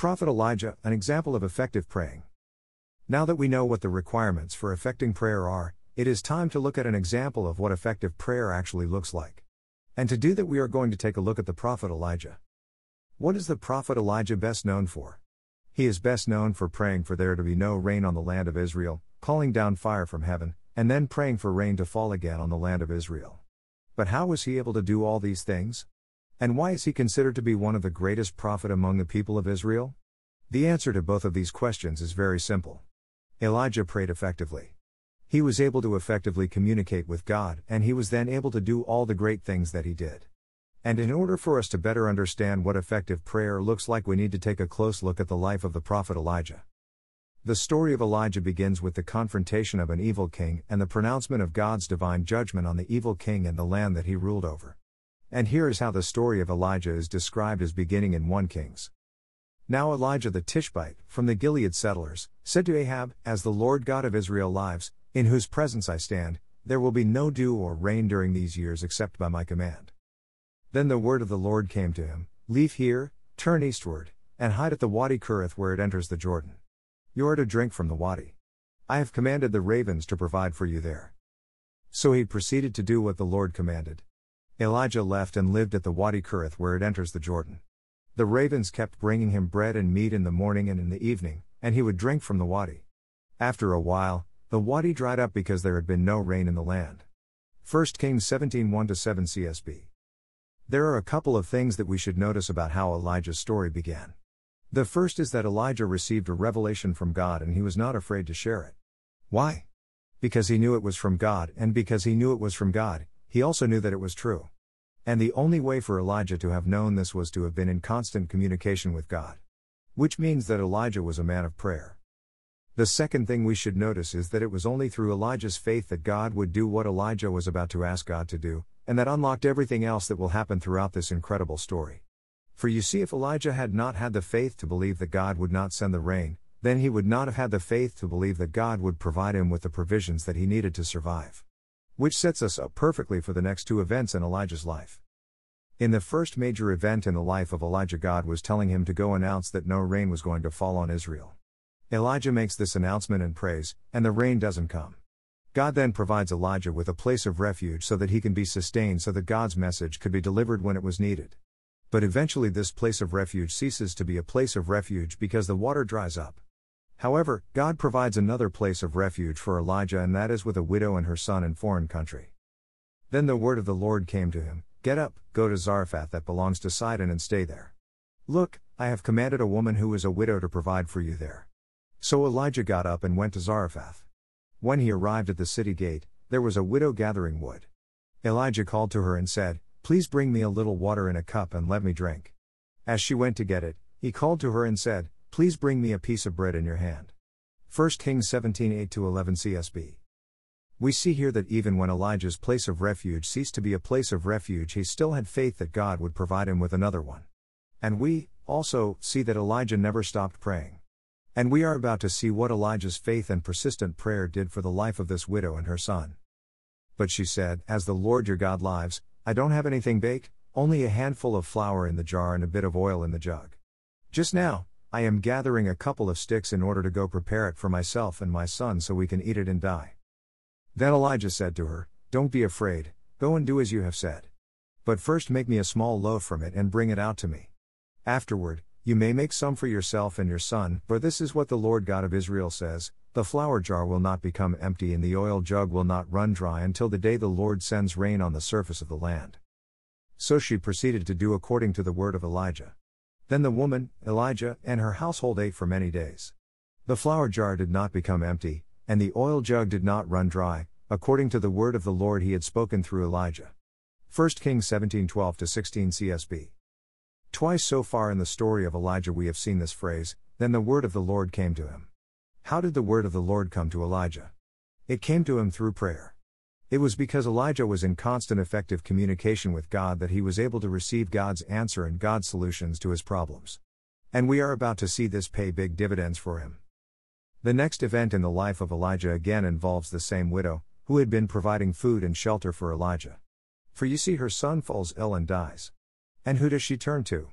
prophet Elijah, an example of effective praying. Now that we know what the requirements for effecting prayer are, it is time to look at an example of what effective prayer actually looks like. And to do that, we are going to take a look at the prophet Elijah. What is the prophet Elijah best known for? He is best known for praying for there to be no rain on the land of Israel, calling down fire from heaven, and then praying for rain to fall again on the land of Israel. But how was he able to do all these things? And why is he considered to be one of the greatest prophet among the people of Israel? The answer to both of these questions is very simple. Elijah prayed effectively. He was able to effectively communicate with God, and he was then able to do all the great things that he did. And in order for us to better understand what effective prayer looks like, we need to take a close look at the life of the prophet Elijah. The story of Elijah begins with the confrontation of an evil king and the pronouncement of God's divine judgment on the evil king and the land that he ruled over. And here is how the story of Elijah is described as beginning in 1 Kings. Now Elijah the Tishbite, from the Gilead settlers, said to Ahab, As the Lord God of Israel lives, in whose presence I stand, there will be no dew or rain during these years except by my command. Then the word of the Lord came to him Leave here, turn eastward, and hide at the Wadi Kerith where it enters the Jordan. You are to drink from the Wadi. I have commanded the ravens to provide for you there. So he proceeded to do what the Lord commanded. Elijah left and lived at the Wadi Kerith where it enters the Jordan. The ravens kept bringing him bread and meat in the morning and in the evening, and he would drink from the wadi. After a while, the wadi dried up because there had been no rain in the land. 1 Kings 17 1 7 CSB. There are a couple of things that we should notice about how Elijah's story began. The first is that Elijah received a revelation from God and he was not afraid to share it. Why? Because he knew it was from God, and because he knew it was from God, he also knew that it was true. And the only way for Elijah to have known this was to have been in constant communication with God. Which means that Elijah was a man of prayer. The second thing we should notice is that it was only through Elijah's faith that God would do what Elijah was about to ask God to do, and that unlocked everything else that will happen throughout this incredible story. For you see, if Elijah had not had the faith to believe that God would not send the rain, then he would not have had the faith to believe that God would provide him with the provisions that he needed to survive. Which sets us up perfectly for the next two events in Elijah's life. In the first major event in the life of Elijah, God was telling him to go announce that no rain was going to fall on Israel. Elijah makes this announcement and prays, and the rain doesn't come. God then provides Elijah with a place of refuge so that he can be sustained so that God's message could be delivered when it was needed. But eventually, this place of refuge ceases to be a place of refuge because the water dries up. However, God provides another place of refuge for Elijah, and that is with a widow and her son in foreign country. Then the word of the Lord came to him Get up, go to Zarephath that belongs to Sidon, and stay there. Look, I have commanded a woman who is a widow to provide for you there. So Elijah got up and went to Zarephath. When he arrived at the city gate, there was a widow gathering wood. Elijah called to her and said, Please bring me a little water in a cup and let me drink. As she went to get it, he called to her and said, Please bring me a piece of bread in your hand. 1 Kings 17 8 11 CSB. We see here that even when Elijah's place of refuge ceased to be a place of refuge, he still had faith that God would provide him with another one. And we, also, see that Elijah never stopped praying. And we are about to see what Elijah's faith and persistent prayer did for the life of this widow and her son. But she said, As the Lord your God lives, I don't have anything baked, only a handful of flour in the jar and a bit of oil in the jug. Just now, I am gathering a couple of sticks in order to go prepare it for myself and my son so we can eat it and die. Then Elijah said to her, Don't be afraid, go and do as you have said. But first make me a small loaf from it and bring it out to me. Afterward, you may make some for yourself and your son, for this is what the Lord God of Israel says The flour jar will not become empty, and the oil jug will not run dry until the day the Lord sends rain on the surface of the land. So she proceeded to do according to the word of Elijah. Then the woman, Elijah, and her household ate for many days. The flour jar did not become empty, and the oil jug did not run dry, according to the word of the Lord he had spoken through Elijah. 1 Kings 17 12 16 CSB. Twice so far in the story of Elijah we have seen this phrase, then the word of the Lord came to him. How did the word of the Lord come to Elijah? It came to him through prayer. It was because Elijah was in constant effective communication with God that he was able to receive God's answer and God's solutions to his problems. And we are about to see this pay big dividends for him. The next event in the life of Elijah again involves the same widow, who had been providing food and shelter for Elijah. For you see, her son falls ill and dies. And who does she turn to?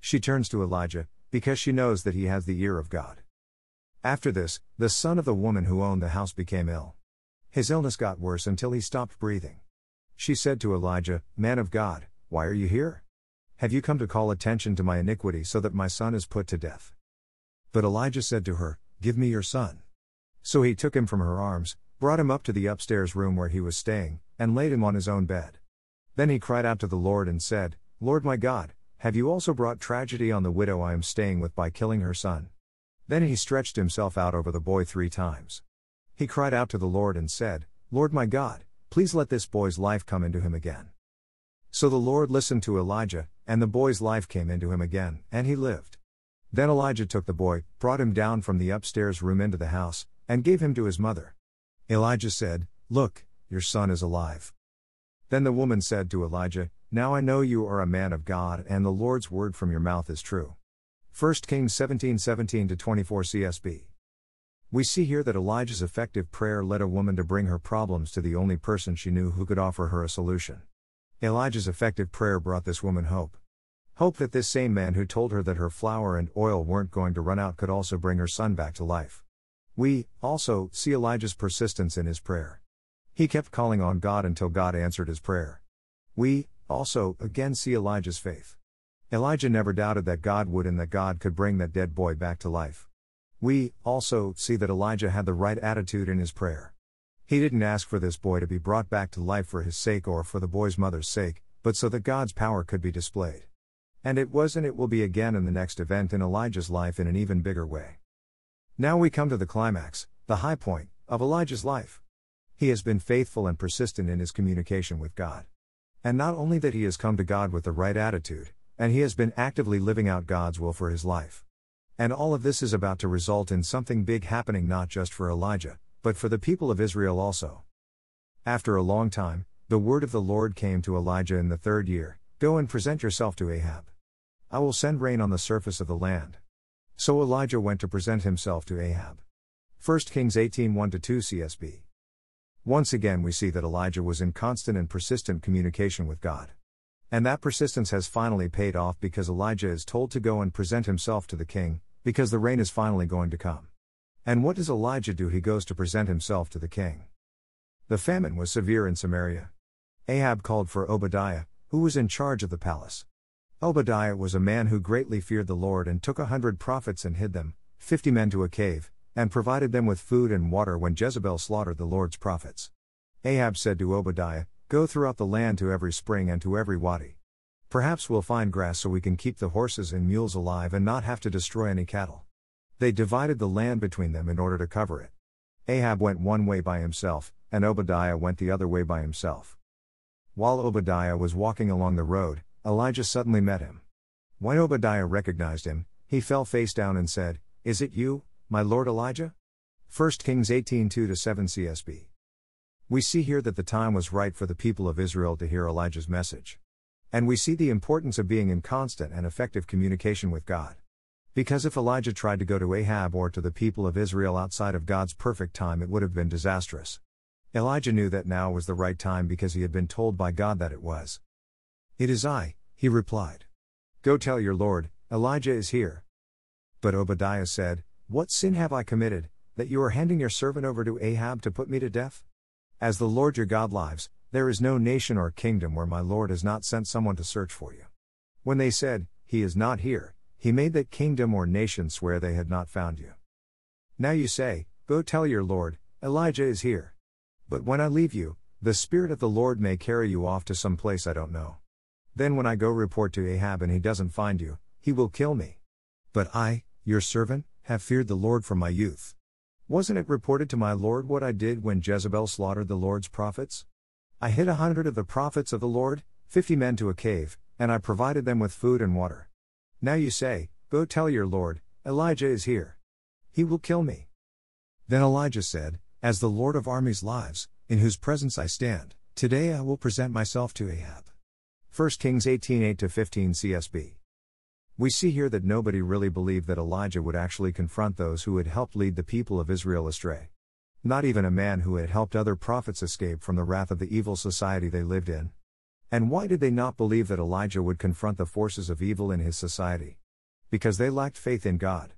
She turns to Elijah, because she knows that he has the ear of God. After this, the son of the woman who owned the house became ill. His illness got worse until he stopped breathing. She said to Elijah, Man of God, why are you here? Have you come to call attention to my iniquity so that my son is put to death? But Elijah said to her, Give me your son. So he took him from her arms, brought him up to the upstairs room where he was staying, and laid him on his own bed. Then he cried out to the Lord and said, Lord my God, have you also brought tragedy on the widow I am staying with by killing her son? Then he stretched himself out over the boy three times. He cried out to the Lord and said, Lord my God, please let this boy's life come into him again. So the Lord listened to Elijah, and the boy's life came into him again, and he lived. Then Elijah took the boy, brought him down from the upstairs room into the house, and gave him to his mother. Elijah said, Look, your son is alive. Then the woman said to Elijah, Now I know you are a man of God, and the Lord's word from your mouth is true. 1 Kings 17 17 24 CSB. We see here that Elijah's effective prayer led a woman to bring her problems to the only person she knew who could offer her a solution. Elijah's effective prayer brought this woman hope. Hope that this same man who told her that her flour and oil weren't going to run out could also bring her son back to life. We, also, see Elijah's persistence in his prayer. He kept calling on God until God answered his prayer. We, also, again see Elijah's faith. Elijah never doubted that God would and that God could bring that dead boy back to life. We, also, see that Elijah had the right attitude in his prayer. He didn't ask for this boy to be brought back to life for his sake or for the boy's mother's sake, but so that God's power could be displayed. And it was and it will be again in the next event in Elijah's life in an even bigger way. Now we come to the climax, the high point, of Elijah's life. He has been faithful and persistent in his communication with God. And not only that he has come to God with the right attitude, and he has been actively living out God's will for his life. And all of this is about to result in something big happening not just for Elijah, but for the people of Israel also. After a long time, the word of the Lord came to Elijah in the third year Go and present yourself to Ahab. I will send rain on the surface of the land. So Elijah went to present himself to Ahab. 1 Kings 18 1 2 CSB. Once again, we see that Elijah was in constant and persistent communication with God. And that persistence has finally paid off because Elijah is told to go and present himself to the king, because the rain is finally going to come. And what does Elijah do? He goes to present himself to the king. The famine was severe in Samaria. Ahab called for Obadiah, who was in charge of the palace. Obadiah was a man who greatly feared the Lord and took a hundred prophets and hid them, fifty men to a cave, and provided them with food and water when Jezebel slaughtered the Lord's prophets. Ahab said to Obadiah, Go throughout the land to every spring and to every wadi. Perhaps we'll find grass so we can keep the horses and mules alive and not have to destroy any cattle. They divided the land between them in order to cover it. Ahab went one way by himself, and Obadiah went the other way by himself. While Obadiah was walking along the road, Elijah suddenly met him. When Obadiah recognized him, he fell face down and said, Is it you, my lord Elijah? 1 Kings 18 2 7 CSB. We see here that the time was right for the people of Israel to hear Elijah's message. And we see the importance of being in constant and effective communication with God. Because if Elijah tried to go to Ahab or to the people of Israel outside of God's perfect time, it would have been disastrous. Elijah knew that now was the right time because he had been told by God that it was. It is I, he replied. Go tell your Lord, Elijah is here. But Obadiah said, What sin have I committed, that you are handing your servant over to Ahab to put me to death? As the Lord your God lives, there is no nation or kingdom where my Lord has not sent someone to search for you. When they said, He is not here, he made that kingdom or nation swear they had not found you. Now you say, Go tell your Lord, Elijah is here. But when I leave you, the Spirit of the Lord may carry you off to some place I don't know. Then when I go report to Ahab and he doesn't find you, he will kill me. But I, your servant, have feared the Lord from my youth. Wasn't it reported to my Lord what I did when Jezebel slaughtered the Lord's prophets? I hid a hundred of the prophets of the Lord, fifty men to a cave, and I provided them with food and water. Now you say, Go tell your Lord, Elijah is here. He will kill me. Then Elijah said, As the Lord of armies lives, in whose presence I stand, today I will present myself to Ahab. 1 Kings 18 8 15 CSB. We see here that nobody really believed that Elijah would actually confront those who had helped lead the people of Israel astray. Not even a man who had helped other prophets escape from the wrath of the evil society they lived in. And why did they not believe that Elijah would confront the forces of evil in his society? Because they lacked faith in God.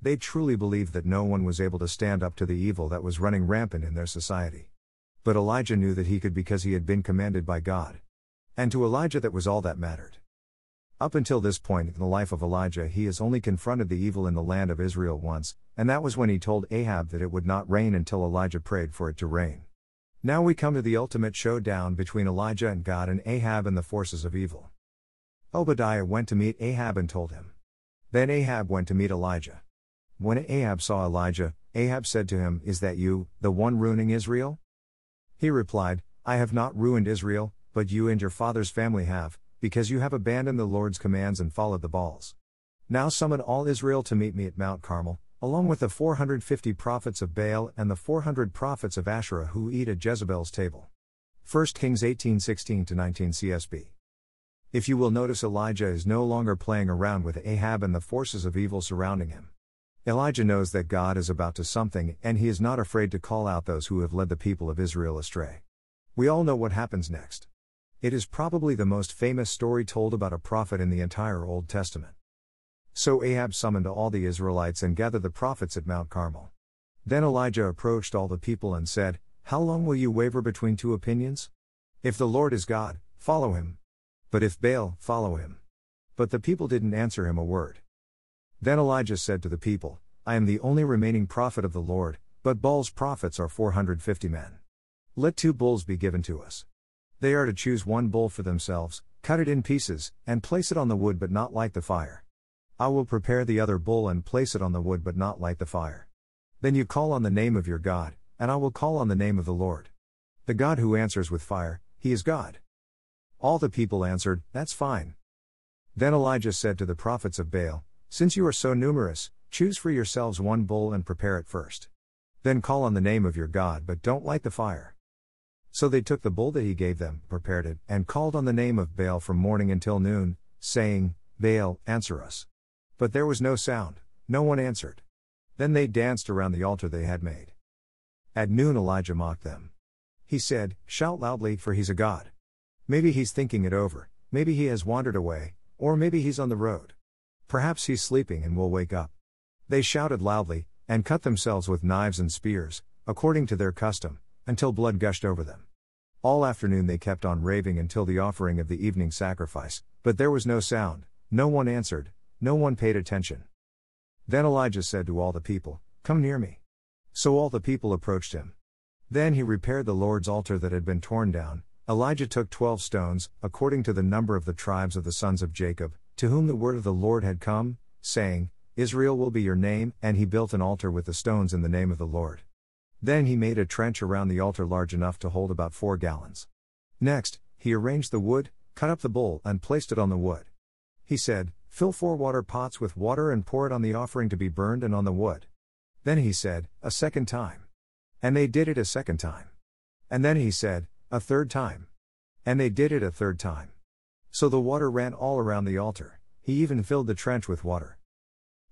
They truly believed that no one was able to stand up to the evil that was running rampant in their society. But Elijah knew that he could because he had been commanded by God. And to Elijah, that was all that mattered. Up until this point in the life of Elijah, he has only confronted the evil in the land of Israel once, and that was when he told Ahab that it would not rain until Elijah prayed for it to rain. Now we come to the ultimate showdown between Elijah and God and Ahab and the forces of evil. Obadiah went to meet Ahab and told him. Then Ahab went to meet Elijah. When Ahab saw Elijah, Ahab said to him, Is that you, the one ruining Israel? He replied, I have not ruined Israel, but you and your father's family have, because you have abandoned the Lord's commands and followed the Baals. Now summon all Israel to meet me at Mount Carmel, along with the 450 prophets of Baal and the 400 prophets of Asherah who eat at Jezebel's table. 1 Kings 18:16 19 CSB. If you will notice Elijah is no longer playing around with Ahab and the forces of evil surrounding him. Elijah knows that God is about to something, and he is not afraid to call out those who have led the people of Israel astray. We all know what happens next. It is probably the most famous story told about a prophet in the entire Old Testament. So Ahab summoned all the Israelites and gathered the prophets at Mount Carmel. Then Elijah approached all the people and said, How long will you waver between two opinions? If the Lord is God, follow him. But if Baal, follow him. But the people didn't answer him a word. Then Elijah said to the people, I am the only remaining prophet of the Lord, but Baal's prophets are 450 men. Let two bulls be given to us. They are to choose one bull for themselves, cut it in pieces, and place it on the wood but not light the fire. I will prepare the other bull and place it on the wood but not light the fire. Then you call on the name of your God, and I will call on the name of the Lord. The God who answers with fire, he is God. All the people answered, That's fine. Then Elijah said to the prophets of Baal, since you are so numerous, choose for yourselves one bull and prepare it first. Then call on the name of your God, but don't light the fire. So they took the bull that he gave them, prepared it, and called on the name of Baal from morning until noon, saying, Baal, answer us. But there was no sound, no one answered. Then they danced around the altar they had made. At noon Elijah mocked them. He said, Shout loudly, for he's a god. Maybe he's thinking it over, maybe he has wandered away, or maybe he's on the road. Perhaps he's sleeping and will wake up. They shouted loudly, and cut themselves with knives and spears, according to their custom, until blood gushed over them. All afternoon they kept on raving until the offering of the evening sacrifice, but there was no sound, no one answered, no one paid attention. Then Elijah said to all the people, Come near me. So all the people approached him. Then he repaired the Lord's altar that had been torn down. Elijah took twelve stones, according to the number of the tribes of the sons of Jacob, to whom the word of the Lord had come, saying, Israel will be your name, and he built an altar with the stones in the name of the Lord. Then he made a trench around the altar large enough to hold about four gallons. Next, he arranged the wood, cut up the bull, and placed it on the wood. He said, Fill four water pots with water and pour it on the offering to be burned and on the wood. Then he said, A second time. And they did it a second time. And then he said, A third time. And they did it a third time. So the water ran all around the altar, he even filled the trench with water.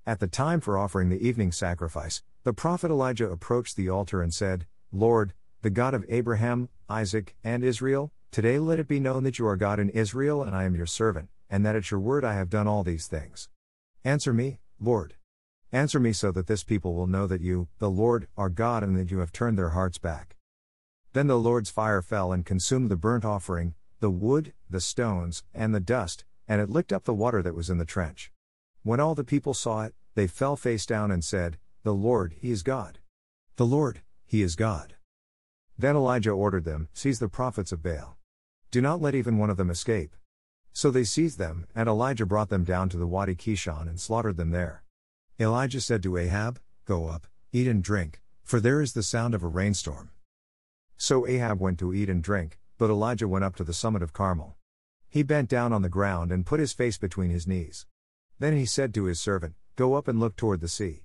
At the time for offering the evening sacrifice, the prophet Elijah approached the altar and said, Lord, the God of Abraham, Isaac, and Israel, today let it be known that you are God in Israel and I am your servant, and that at your word I have done all these things. Answer me, Lord. Answer me so that this people will know that you, the Lord, are God and that you have turned their hearts back. Then the Lord's fire fell and consumed the burnt offering, the wood, the stones, and the dust, and it licked up the water that was in the trench. When all the people saw it, they fell face down and said, The Lord, He is God. The Lord, He is God. Then Elijah ordered them, Seize the prophets of Baal. Do not let even one of them escape. So they seized them, and Elijah brought them down to the Wadi Kishon and slaughtered them there. Elijah said to Ahab, Go up, eat and drink, for there is the sound of a rainstorm. So Ahab went to eat and drink, but Elijah went up to the summit of Carmel. He bent down on the ground and put his face between his knees. Then he said to his servant, Go up and look toward the sea.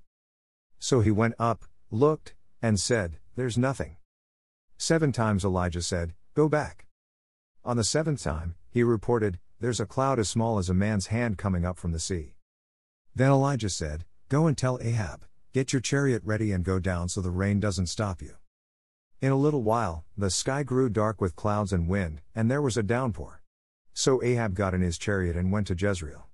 So he went up, looked, and said, There's nothing. Seven times Elijah said, Go back. On the seventh time, he reported, There's a cloud as small as a man's hand coming up from the sea. Then Elijah said, Go and tell Ahab, Get your chariot ready and go down so the rain doesn't stop you. In a little while, the sky grew dark with clouds and wind, and there was a downpour. So Ahab got in his chariot and went to Jezreel.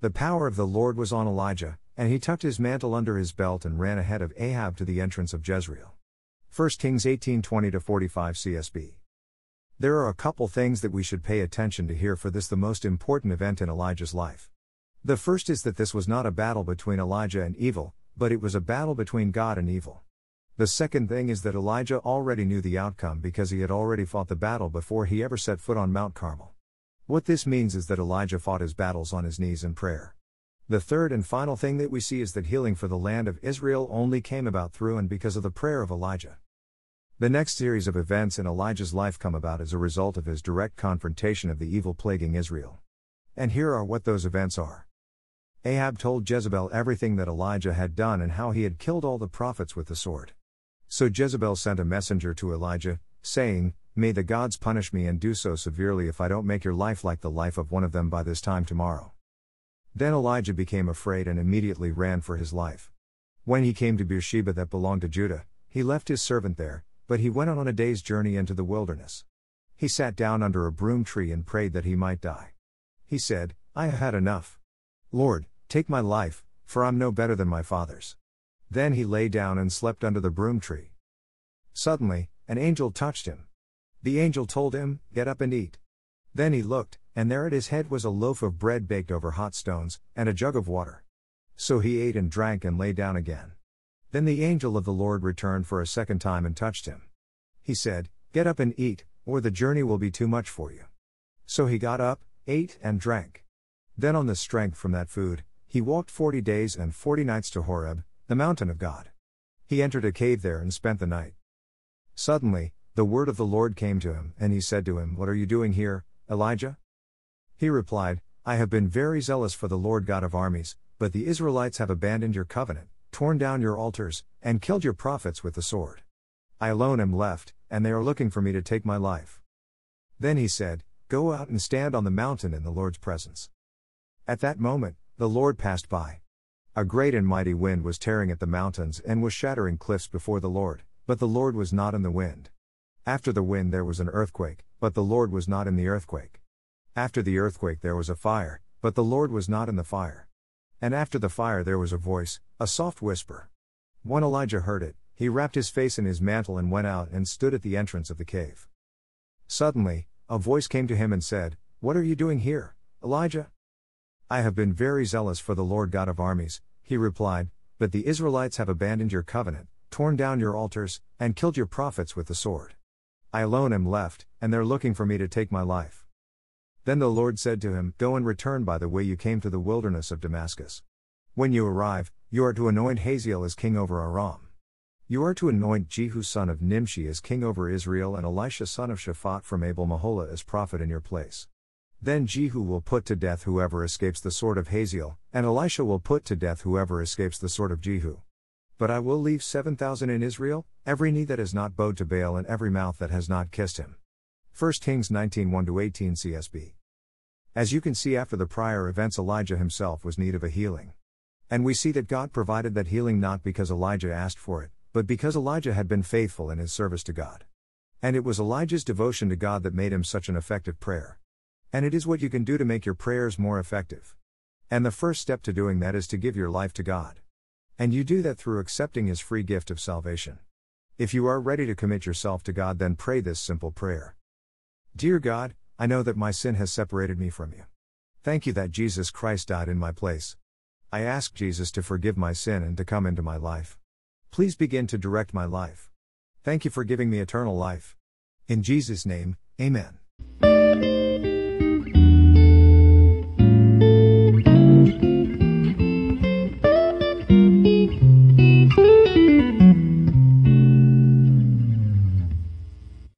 The power of the Lord was on Elijah, and he tucked his mantle under his belt and ran ahead of Ahab to the entrance of Jezreel. 1 Kings 18:20 45 CSB. There are a couple things that we should pay attention to here for this the most important event in Elijah's life. The first is that this was not a battle between Elijah and evil, but it was a battle between God and evil. The second thing is that Elijah already knew the outcome because he had already fought the battle before he ever set foot on Mount Carmel. What this means is that Elijah fought his battles on his knees in prayer. The third and final thing that we see is that healing for the land of Israel only came about through and because of the prayer of Elijah. The next series of events in Elijah's life come about as a result of his direct confrontation of the evil plaguing Israel. And here are what those events are. Ahab told Jezebel everything that Elijah had done and how he had killed all the prophets with the sword. So Jezebel sent a messenger to Elijah, saying, May the gods punish me and do so severely if I don't make your life like the life of one of them by this time tomorrow. Then Elijah became afraid and immediately ran for his life. When he came to Beersheba that belonged to Judah, he left his servant there, but he went on a day's journey into the wilderness. He sat down under a broom tree and prayed that he might die. He said, I have had enough. Lord, take my life, for I'm no better than my father's. Then he lay down and slept under the broom tree. Suddenly, an angel touched him. The angel told him, Get up and eat. Then he looked, and there at his head was a loaf of bread baked over hot stones, and a jug of water. So he ate and drank and lay down again. Then the angel of the Lord returned for a second time and touched him. He said, Get up and eat, or the journey will be too much for you. So he got up, ate, and drank. Then, on the strength from that food, he walked forty days and forty nights to Horeb, the mountain of God. He entered a cave there and spent the night. Suddenly, the word of the Lord came to him, and he said to him, What are you doing here, Elijah? He replied, I have been very zealous for the Lord God of armies, but the Israelites have abandoned your covenant torn down your altars, and killed your prophets with the sword. I alone am left, and they are looking for me to take my life. Then he said, Go out and stand on the mountain in the Lord's presence. At that moment, the Lord passed by. A great and mighty wind was tearing at the mountains and was shattering cliffs before the Lord, but the Lord was not in the wind. After the wind there was an earthquake, but the Lord was not in the earthquake. After the earthquake there was a fire, but the Lord was not in the fire. And after the fire there was a voice, a soft whisper. When Elijah heard it, he wrapped his face in his mantle and went out and stood at the entrance of the cave. Suddenly, a voice came to him and said, What are you doing here, Elijah? I have been very zealous for the Lord God of armies, he replied, but the Israelites have abandoned your covenant, torn down your altars, and killed your prophets with the sword. I alone am left, and they're looking for me to take my life. Then the Lord said to him, Go and return by the way you came to the wilderness of Damascus. When you arrive, you are to anoint Hazael as king over Aram. You are to anoint Jehu son of Nimshi as king over Israel and Elisha son of Shaphat from Abel Meholah as prophet in your place. Then Jehu will put to death whoever escapes the sword of Hazael, and Elisha will put to death whoever escapes the sword of Jehu. But I will leave seven thousand in Israel, every knee that has not bowed to Baal and every mouth that has not kissed him. 1 Kings 19 1 18 CSB. As you can see, after the prior events, Elijah himself was need of a healing. And we see that God provided that healing not because Elijah asked for it, but because Elijah had been faithful in his service to God. And it was Elijah's devotion to God that made him such an effective prayer. And it is what you can do to make your prayers more effective. And the first step to doing that is to give your life to God. And you do that through accepting His free gift of salvation. If you are ready to commit yourself to God, then pray this simple prayer Dear God, I know that my sin has separated me from you. Thank you that Jesus Christ died in my place. I ask Jesus to forgive my sin and to come into my life. Please begin to direct my life. Thank you for giving me eternal life. In Jesus' name, Amen.